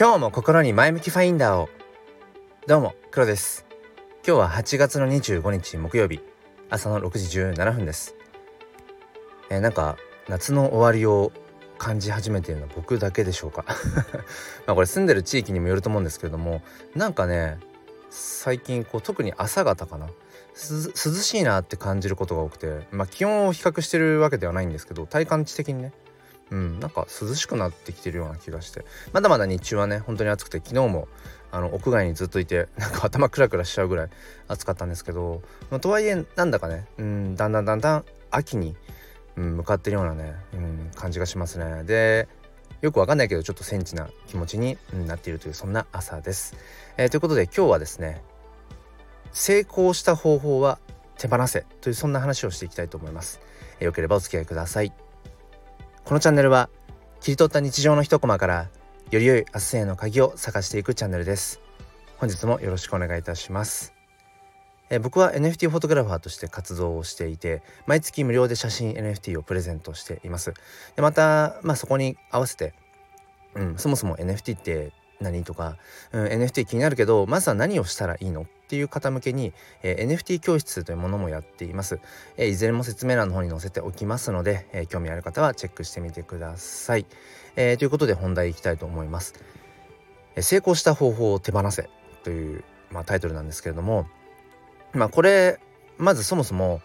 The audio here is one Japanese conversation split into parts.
今日も心に前向きファインダーを。どうも黒です。今日は8月の25日木曜日。朝の6時17分です。えー、なんか夏の終わりを感じ始めているのは僕だけでしょうか？まあこれ住んでる地域にもよると思うんですけれどもなんかね最近こう特に朝方かな。涼しいなって感じることが多くてまあ気温を比較してるわけではないんですけど体感値的にね。うんなんか涼しくなってきてるような気がして。まだまだ日中はね本当に暑くて昨日もあの屋外にずっといてなんか頭クラクラしちゃうぐらい暑かったんですけど、まあ、とはいえなんだかね、うん、だんだんだんだん秋に、うん、向かってるようなね、うん、感じがしますね。でよくわかんないけどちょっとセンチな気持ちになっているというそんな朝です、えー、ということで今日はですね成功した方法は手放せというそんな話をしていきたいと思います、えー、よければお付き合いください。このチャンネルは切り取った日常の一コマからより良い明日への鍵を探していくチャンネルです。本日もよろしくお願いいたします。え僕は NFT フォトグラファーとして活動をしていて毎月無料で写真 NFT をプレゼントしています。でまた、まあ、そこに合わせて、うん、そもそも NFT って何とか、うん、NFT 気になるけどまずは何をしたらいいのっていう方向けに、えー、NFT 教室というものもやっています、えー、いずれも説明欄の方に載せておきますので、えー、興味ある方はチェックしてみてください、えということで本題いきたいと思います、え成功した方法を手放せという、まあ、タイトルなんですけれどもまあこれまずそもそも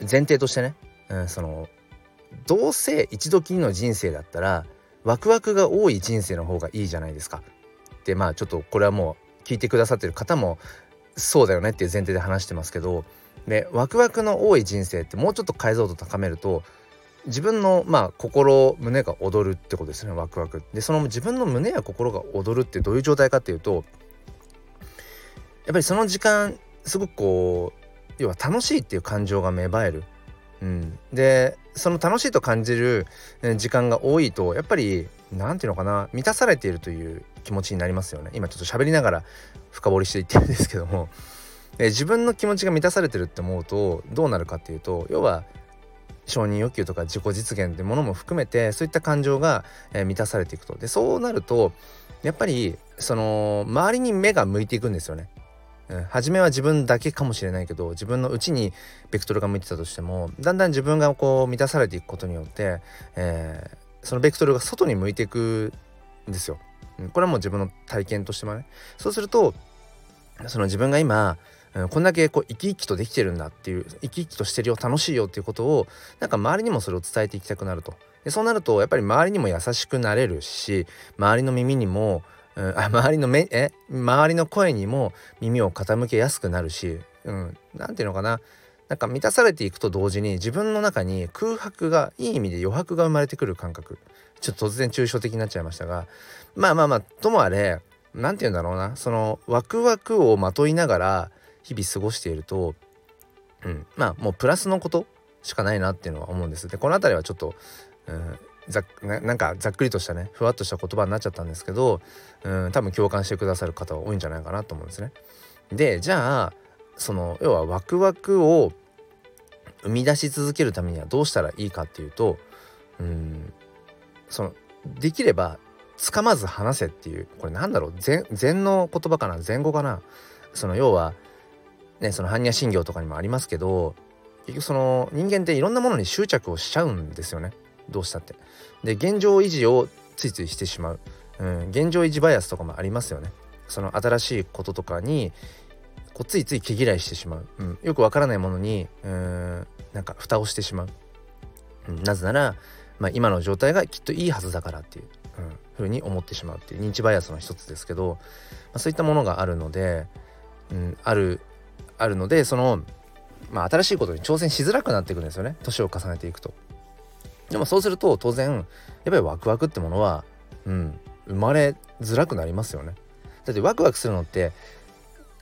前提としてね、うん、そのどうせ一度きりの人生だったらワクワクが多い人生の方がいいじゃないですか。でまあちょっとこれはもう聞いてくださってる方もそうだよねっていう前提で話してますけどでワクワクの多い人生ってもうちょっと解像度高めると自分のまあ心胸が踊るってことですねワクワク。でその自分の胸や心が踊るってどういう状態かっていうとやっぱりその時間すごくこう要は楽しいっていう感情が芽生える、うん、でその楽しいと感じる時間が多いとやっぱり何て言うのかな満たされているという気持ちになりますよね。今ちょっと喋りながら深掘りしていってるんですけども、え自分の気持ちが満たされてるって思うとどうなるかっていうと要は承認欲求とか自己実現ってものも含めてそういった感情が、え満たされていくと。でそうなるとやっぱりその周りに目が向いていくんですよね。うん、初めは自分だけかもしれないけど自分のうちにベクトルが向いてたとしてもだんだん自分がこう満たされていくことによって、えー、そのベクトルが外に向いていくんですよ。これはもう自分の体験としてもね。そうするとその自分が今、こんだけこう生き生きとできてるんだっていう生き生きとしてるよ楽しいよっていうことをなんか周りにもそれを伝えていきたくなると。でそうなるとやっぱり周りにも優しくなれるし周りの耳にも、うん、あ周りの目え周りの声にも耳を傾けやすくなるし何、うん、て言うのかな。なんか満たされていくと同時に自分の中に空白がいい意味で余白が生まれてくる感覚ちょっと突然抽象的になっちゃいましたがまあまあまあともあれ何て言うんだろうなそのワクワクをまといながら日々過ごしていると、うん、まあもうプラスのことしかないなっていうのは思うんです。でこの辺りはちょっと、うん、ざなんかざっくりとしたねふわっとした言葉になっちゃったんですけど、うん、多分共感してくださる方は多いんじゃないかなと思うんですね。でじゃあその要はワクワクを生み出し続けるためにはどうしたらいいかっていうとうんそのできればつかまず話せっていうこれなんだろう禅の言葉かな禅語かなその要はねその般若心経とかにもありますけど結局その人間っていろんなものに執着をしちゃうんですよねどうしたって。で現状維持をついついしてしまう、うん、現状維持バイアスとかもありますよね。その新しいこととかにこうついつい毛嫌いしてしまう、うん、よくわからないものにうんなんか蓋をしてしまう、うん、なぜなら、まあ、今の状態がきっといいはずだからっていう、うん、ふうに思ってしまうっていう認知バイアスの一つですけど、まあ、そういったものがあるので、うん、あるあるのでその、まあ、新しいことに挑戦しづらくなっていくんですよね。年を重ねていくと。でもそうすると当然やっぱりワクワクってものは、うん、生まれづらくなりますよね。だってワクワクするのって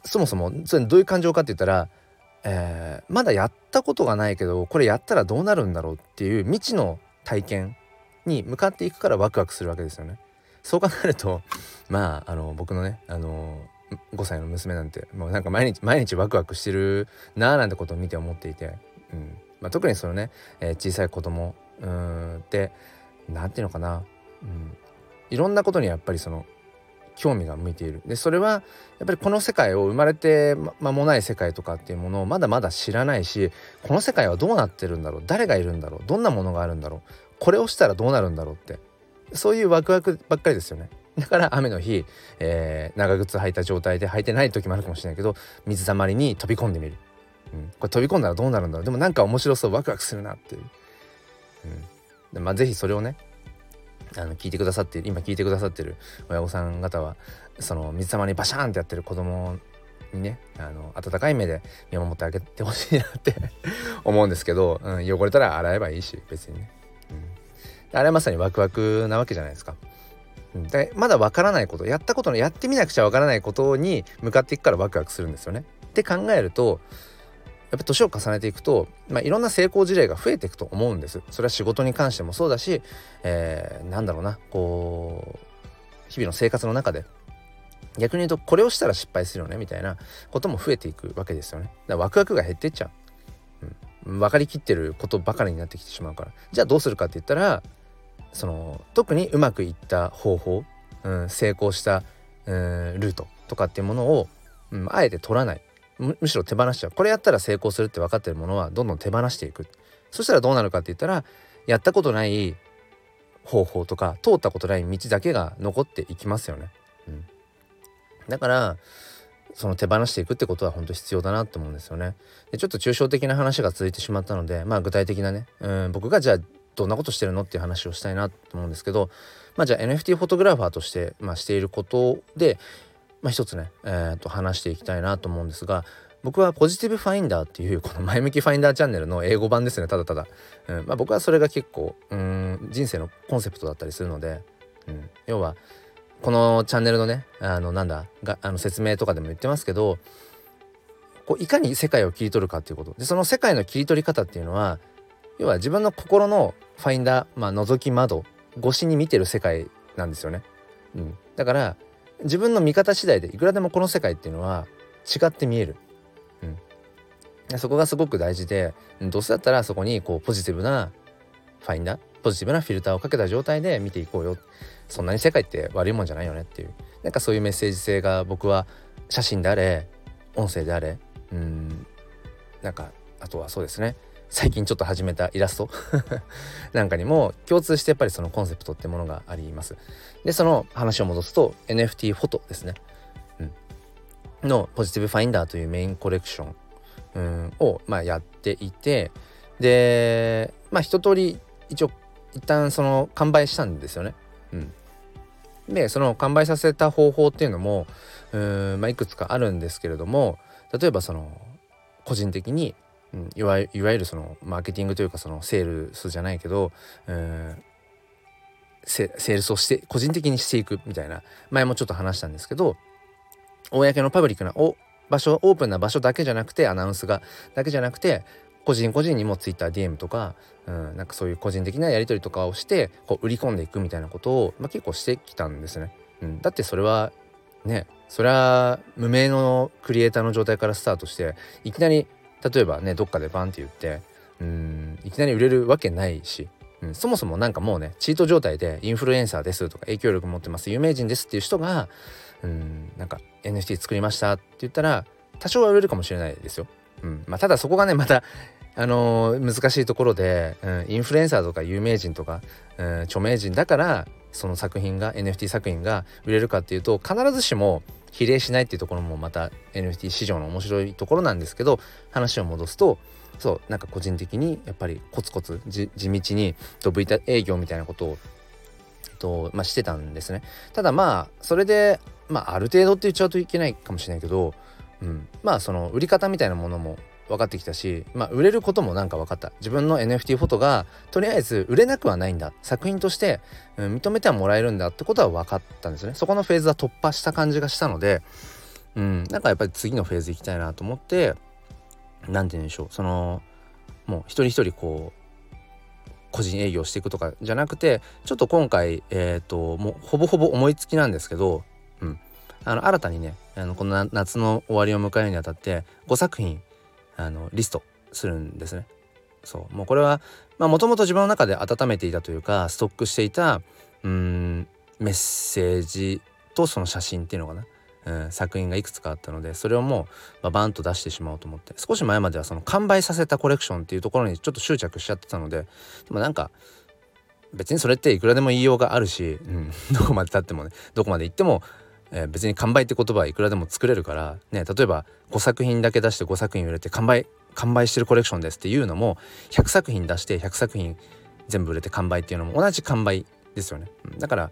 そもそもそれどういう感情かって言ったら、えー、まだやったことがないけどこれやったらどうなるんだろうっていう未知の体験に向かっていくからワクワクするわけですよね。そう考えると まああの僕のねあの5歳の娘なんてもうなんか毎日毎日ワクワクしてるなーなんてことを見て思っていて、うん。まあ、特にそのね、えー、小さい子供うんって何て言うのかな、うん、いろんなことにやっぱりその興味が向いている。でそれはやっぱりこの世界を生まれて間もない世界とかっていうものをまだまだ知らないしこの世界はどうなってるんだろう？誰がいるんだろう？どんなものがあるんだろう？これをしたらどうなるんだろうって。そういうワクワクばっかりですよね。だから雨の日、えー、長靴履いた状態で履いてない時もあるかもしれないけど水たまりに飛び込んでみる、うん、これ飛び込んだらどうなるんだろう？でもなんか面白そう。ワクワクするなっていう、うん、でまあ是非それをねあの聞いてくださって今聞いてくださってる親御さん方はその水たまりにバシャーンってやってる子供にねあの温かい目で見守ってあげてほしいなって 思うんですけど、うん、汚れたら洗えばいいし別にね、うん、あれはまさにワクワクなわけじゃないですか。でまだわからないことやったことのやってみなくちゃわからないことに向かっていくからワクワクするんですよね。って考えるとやっぱ年を重ねていくと、まあ、いろんな成功事例が増えていくと思うんです。それは仕事に関してもそうだし、えー、なんだろうなこう日々の生活の中で逆に言うとこれをしたら失敗するよねみたいなことも増えていくわけですよね。だからワクワクが減ってっちゃう。うん、分かりきってることばかりになってきてしまうからじゃあどうするかって言ったらその特にうまくいった方法、うん、成功した、うん、ルートとかっていうものを、うん、あえて取らないむしろ手放しちゃうこれやったら成功するって分かってるものはどんどん手放していくそしたらどうなるかって言ったらやったことない方法とか通ったことない道だけが残っていきますよね。うん、だからその手放していくってことは本当必要だなと思うんですよね。でちょっと抽象的な話が続いてしまったのでまあ具体的なね、うん、僕がじゃあどんなことしてるのっていう話をしたいなと思うんですけどまあじゃあ NFT フォトグラファーとして、まあ、していることでまあ、一つね、えー、と話していきたいなと思うんですが僕はポジティブファインダーっていうこの 前向きファインダーチャンネルの英語版ですねただただ、うんまあ、僕はそれが結構うん人生のコンセプトだったりするので、うん、要はこのチャンネルのねあのなんだがあの説明とかでも言ってますけどこういかに世界を切り取るかっていうこと。でその世界の切り取り方っていうのは要は自分の心のファインダー、まあ、覗き窓越しに見てる世界なんですよね。うん、だから自分の見方次第でいくらでもこの世界っていうのは違って見える。うん、そこがすごく大事でどうせだったらそこにこうポジティブなファインダーポジティブなフィルターをかけた状態で見ていこうよ。そんなに世界って悪いもんじゃないよねっていう。なんかそういうメッセージ性が僕は写真であれ音声であれうんなんかあとはそうですね。最近ちょっと始めたイラスト？なんかにも共通してやっぱりそのコンセプトってものがあります。でその話を戻すと NFT フォトですね、うん、のポジティブファインダーというメインコレクション、うん、を、まあ、やっていてでまあ一通り一応一旦その完売したんですよね。うん、でその完売させた方法っていうのもうん、まあ、いくつかあるんですけれども例えばその個人的にうん、いわいわゆるそのマーケティングというかそのセールスじゃないけど、うん、セールスをして個人的にしていくみたいな前もちょっと話したんですけど公のパブリックなお場所オープンな場所だけじゃなくてアナウンスがだけじゃなくて個人個人にも TwitterDM とか、うん、なんかそういう個人的なやり取りとかをしてこう売り込んでいくみたいなことを、まあ、結構してきたんですね。うん、だってそれはねそれは無名のクリエイターの状態からスタートしていきなり例えばねどっかでバンって言ってうんいきなり売れるわけないし、うん、そもそもなんかもうねチート状態でインフルエンサーですとか影響力持ってます有名人ですっていう人がうんなんか NFT 作りましたって言ったら多少は売れるかもしれないですよ。うんまあ、ただそこがねまたあのー、難しいところで、うん、インフルエンサーとか有名人とか、うん、著名人だからその作品が NFT 作品が売れるかっていうと必ずしも比例しないっていうところもまた NFT 市場の面白いところなんですけど話を戻すとそうなんか個人的にやっぱりコツコツ地道にドブ板営業みたいなことをと、まあ、してたんですね。ただまあそれで、まあ、ある程度って言っちゃうといけないかもしれないけど、うん、まあその売り方みたいなものも分かってきたし、まあ、売れることもなんか分かった。自分の NFT フォトがとりあえず売れなくはないんだ。作品として、うん、認めてはもらえるんだってことは分かったんですね。そこのフェーズは突破した感じがしたので、うん、なんかやっぱり次のフェーズ行きたいなと思って何て言うんでしょう。そのもう一人一人こう個人営業していくとかじゃなくてちょっと今回えっ、ー、ともうほぼほぼ思いつきなんですけど、うん、あの新たにねあのこの夏の終わりを迎えるにあたって5作品あのリストするんですね。そうもうこれはもともと自分の中で温めていたというかストックしていたうんメッセージとその写真っていうのかなうん、作品がいくつかあったのでそれをもう、まあ、バンと出してしまおうと思って少し前まではその完売させたコレクションっていうところにちょっと執着しちゃってたのででもなんか別にそれっていくらでも言いようがあるし、うん、どこまでたってもねどこまで行っても、えー、別に完売って言葉はいくらでも作れるからね例えば5作品だけ出して5作品売れて完売完売してるコレクションですっていうのも100作品出して100作品全部売れて完売っていうのも同じ完売ですよね、だから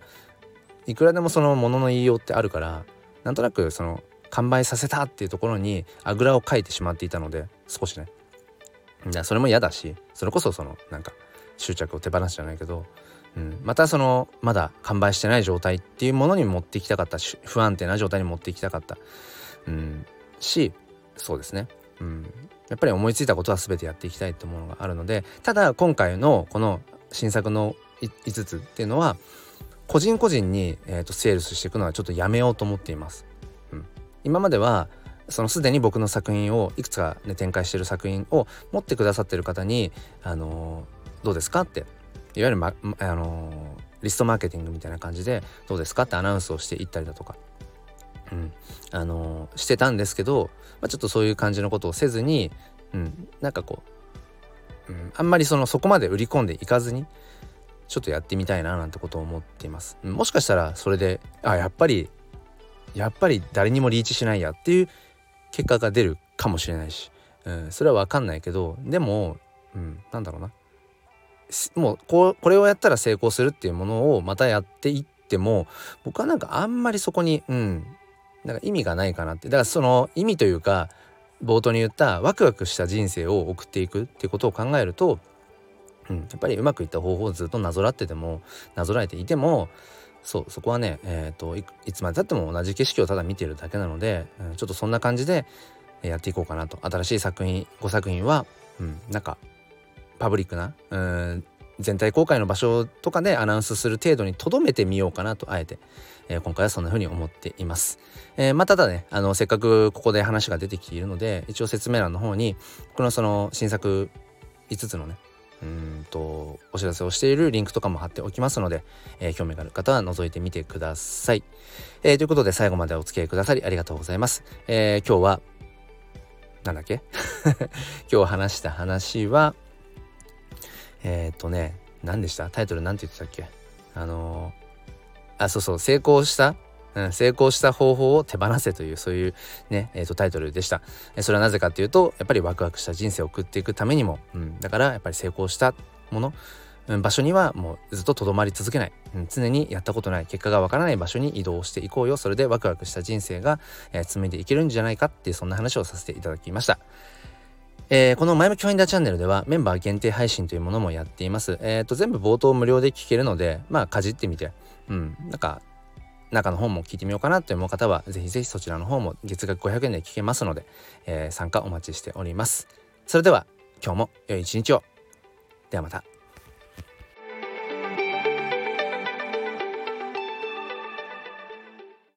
いくらでもそのものの言いようってあるからなんとなくその完売させたっていうところにあぐらをかいてしまっていたので少しね。それも嫌だしそれこそそのなんか執着を手放すじゃないけど、うん、またそのまだ完売してない状態っていうものに持っていきたかった。し不安定な状態に持っていきたかった、うん、しそうですね、うん、やっぱり思いついたことは全てやっていきたいってものがあるのでただ今回のこの新作の5つっていうのは個人個人に、えーと、セールスしていくのはちょっとやめようと思っています。うん、今まではそのすでに僕の作品をいくつか、ね、展開してる作品を持ってくださってる方に、あのー、どうですかっていわゆる、まあのー、リストマーケティングみたいな感じでどうですかってアナウンスをしていったりだとか、うん。あのー、してたんですけど、まあ、ちょっとそういう感じのことをせずに、うん、なんかこう、うん、あんまりそのそこまで売り込んでいかずにちょっとやってみたいななんてことを思っています。もしかしたらそれであやっぱりやっぱり誰にもリーチしないやっていう結果が出るかもしれないし、うん、それは分かんないけどでも、うん、なんだろうな。もうここれをやったら成功するっていうものをまたやっていっても僕はなんかあんまりそこにうんなんか意味がないかなって。だからその意味というか冒頭に言ったワクワクした人生を送っていくっていうことを考えるとうん、やっぱりうまくいった方法をずっとなぞらっててもなぞらえていてもそうそこはね、えーと、いつまでたっても同じ景色をただ見てるだけなので、うん、ちょっとそんな感じでやっていこうかなと。新しい作品5作品は、うん、なんかパブリックな、うん、全体公開の場所とかでアナウンスする程度にとどめてみようかなとあえて、えー、今回はそんな風に思っています。えー、まあただねあのせっかくここで話が出てきているので一応説明欄の方にこのその新作5つのねうんとお知らせをしているリンクとかも貼っておきますので、えー、興味がある方は覗いてみてください。えー、ということで最後までお付き合いくださりありがとうございます。えー、今日はなんだっけ？今日話した話はえっ、とね何でした？タイトル何て言ってたっけ？あのあそうそう成功した？うん、成功した方法を手放せというそういうね、えー、とタイトルでした、えそれはなぜかっていうとやっぱりワクワクした人生を送っていくためにも、うん、だからやっぱり成功したもの、うん、場所にはもうずっととどまり続けない、うん、常にやったことない結果がわからない場所に移動していこうよ。それでワクワクした人生が、えー、紡いでいけるんじゃないかっていうそんな話をさせていただきました。えー、この前向きファインダーチャンネルではメンバー限定配信というものもやっています。えっ、ー、と、全部冒頭無料で聞けるので、まあ、かじってみて、うん、なんか、中の方も聞いてみようかなと思う方はぜひぜひそちらの方も月額500円で聞けますので、えー、参加お待ちしております。それでは今日も良い一日を。ではまた。